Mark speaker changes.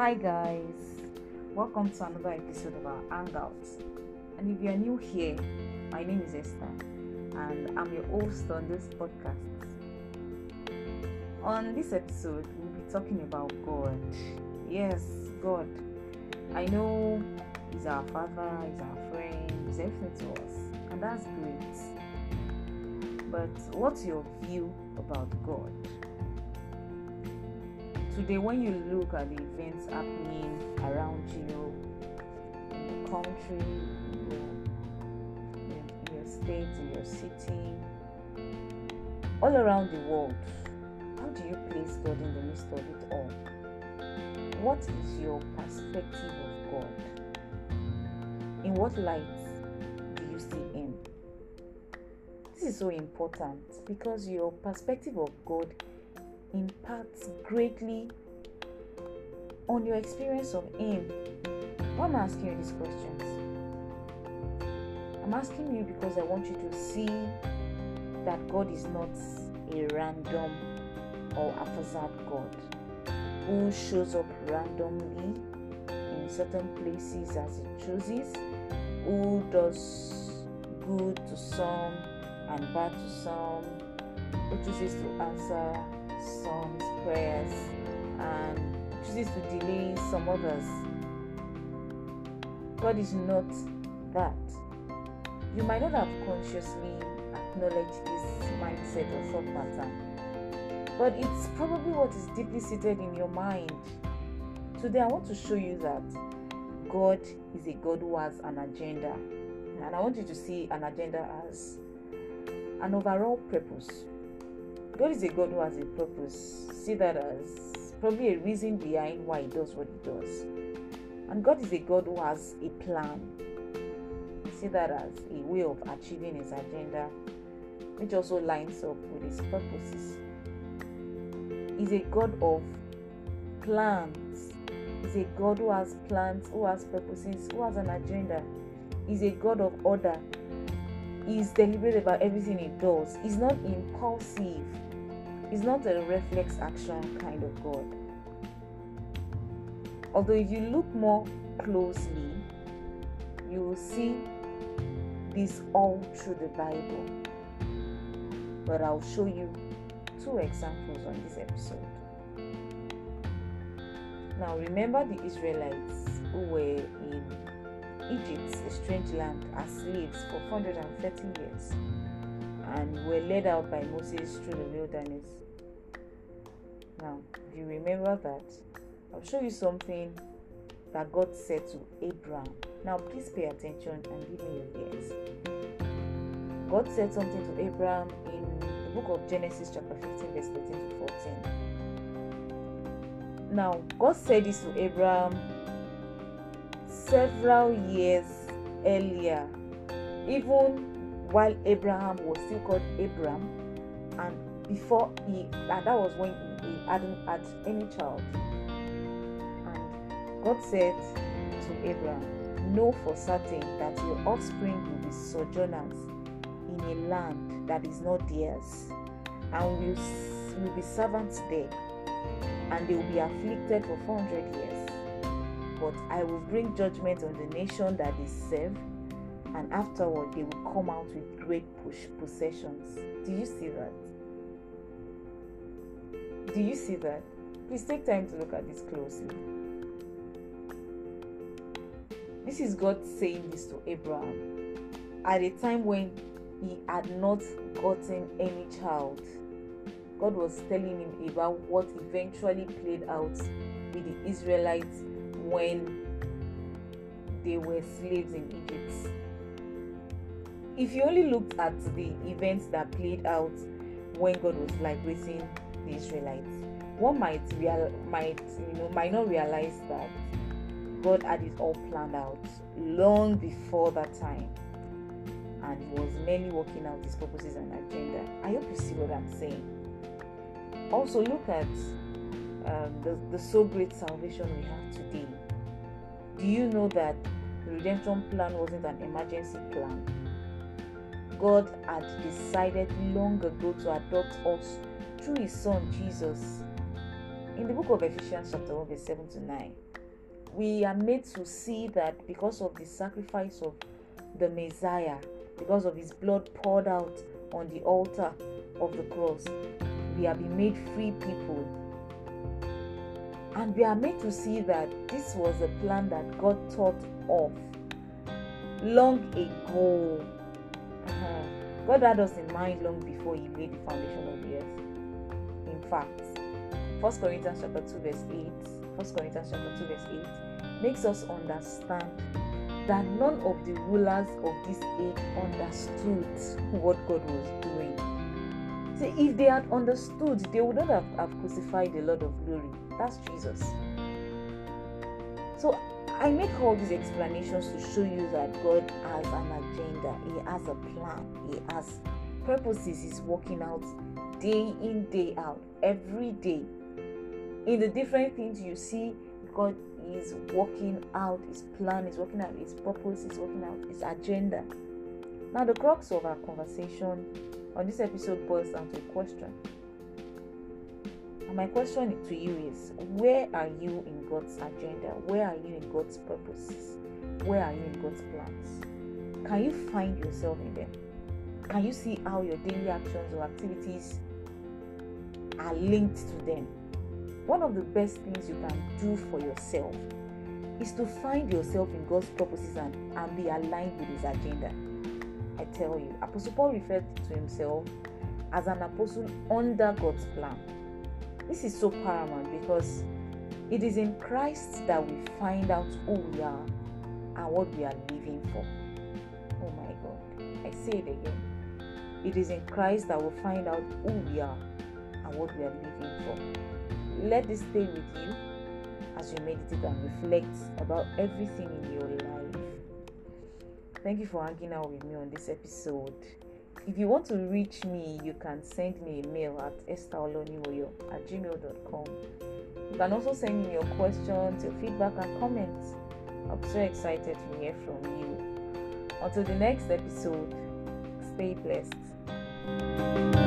Speaker 1: Hi, guys, welcome to another episode of our Hangouts. And if you are new here, my name is Esther, and I'm your host on this podcast. On this episode, we'll be talking about God. Yes, God. I know He's our Father, He's our friend, He's everything to us, and that's great. But what's your view about God? Today, when you look at the events happening around you, in the country, in your, in your state, in your city, all around the world, how do you place God in the midst of it all? What is your perspective of God? In what light do you see Him? This is so important because your perspective of God impacts greatly on your experience of Him. Why am I asking you these questions? I'm asking you because I want you to see that God is not a random or haphazard God who shows up randomly in certain places as He chooses, who does good to some and bad to some, who chooses to answer some prayers and chooses to delay some others. God is not that. You might not have consciously acknowledged this mindset or thought pattern, but it's probably what is deeply seated in your mind. Today, I want to show you that God is a God who has an agenda, and I want you to see an agenda as an overall purpose. God is a God who has a purpose. See that as probably a reason behind why He does what He does. And God is a God who has a plan. See that as a way of achieving His agenda, which also lines up with His purposes. He's a God of plans. He's a God who has plans, who has purposes, who has an agenda. He's a God of order. He's deliberate about everything he does. He's not impulsive. He's not a reflex action kind of God. Although, if you look more closely, you will see this all through the Bible. But I'll show you two examples on this episode. Now, remember the Israelites who were in Egypt, a strange land, as slaves for 430 years and were led out by Moses through the wilderness. Now, if you remember that, I'll show you something that God said to Abraham. Now, please pay attention and give me your ears. God said something to Abraham in the book of Genesis, chapter 15, verse 13 to 14. Now, God said this to Abraham several years earlier, even while Abraham was still called Abram, and before he, and that was when he, hadn't had any child. And God said to Abraham, Know for certain that your offspring will be sojourners in a land that is not theirs, and will, will be servants there, and they will be afflicted for 400 years. But I will bring judgment on the nation that they serve and afterward they will come out with great push possessions. Do you see that? Do you see that? Please take time to look at this closely. This is God saying this to Abraham at a time when he had not gotten any child. God was telling him about what eventually played out with the Israelites when they were slaves in Egypt if you only looked at the events that played out when God was liberating the Israelites, one might real might you know might not realize that God had it all planned out long before that time, and He was merely working out His purposes and agenda. I hope you see what I'm saying. Also, look at um, the the so great salvation we have today. Do you know that the redemption plan wasn't an emergency plan? God had decided long ago to adopt us through His Son Jesus. In the book of Ephesians, chapter 1, verse 7 to 9, we are made to see that because of the sacrifice of the Messiah, because of his blood poured out on the altar of the cross, we are being made free people. And we are made to see that this was a plan that God thought of long ago. Uh-huh. God had us in mind long before He laid the foundation of the earth. In fact, 1 Corinthians chapter 2, verse 8, 1 Corinthians chapter 2, verse 8 makes us understand that none of the rulers of this age understood what God was doing. See, if they had understood, they would not have, have crucified the Lord of glory. That's Jesus. So I make all these explanations to show you that God has an agenda, He has a plan, He has purposes He's working out day in, day out, every day. In the different things you see, God is working out His plan, is working out His purpose, is working out His agenda. Now, the crux of our conversation on this episode boils down to a question. My question to you is where are you in God's agenda? Where are you in God's purposes? Where are you in God's plans? Can you find yourself in them? Can you see how your daily actions or activities are linked to them? One of the best things you can do for yourself is to find yourself in God's purposes and, and be aligned with His agenda. I tell you, Apostle Paul referred to himself as an apostle under God's plan. This is so paramount because it is in Christ that we find out who we are and what we are living for. Oh my God. I say it again. It is in Christ that we find out who we are and what we are living for. Let this stay with you as you meditate and reflect about everything in your life. Thank you for hanging out with me on this episode. If you want to reach me, you can send me a mail at estheroloniwoyo at gmail.com. You can also send me your questions, your feedback, and comments. I'm so excited to hear from you. Until the next episode, stay blessed.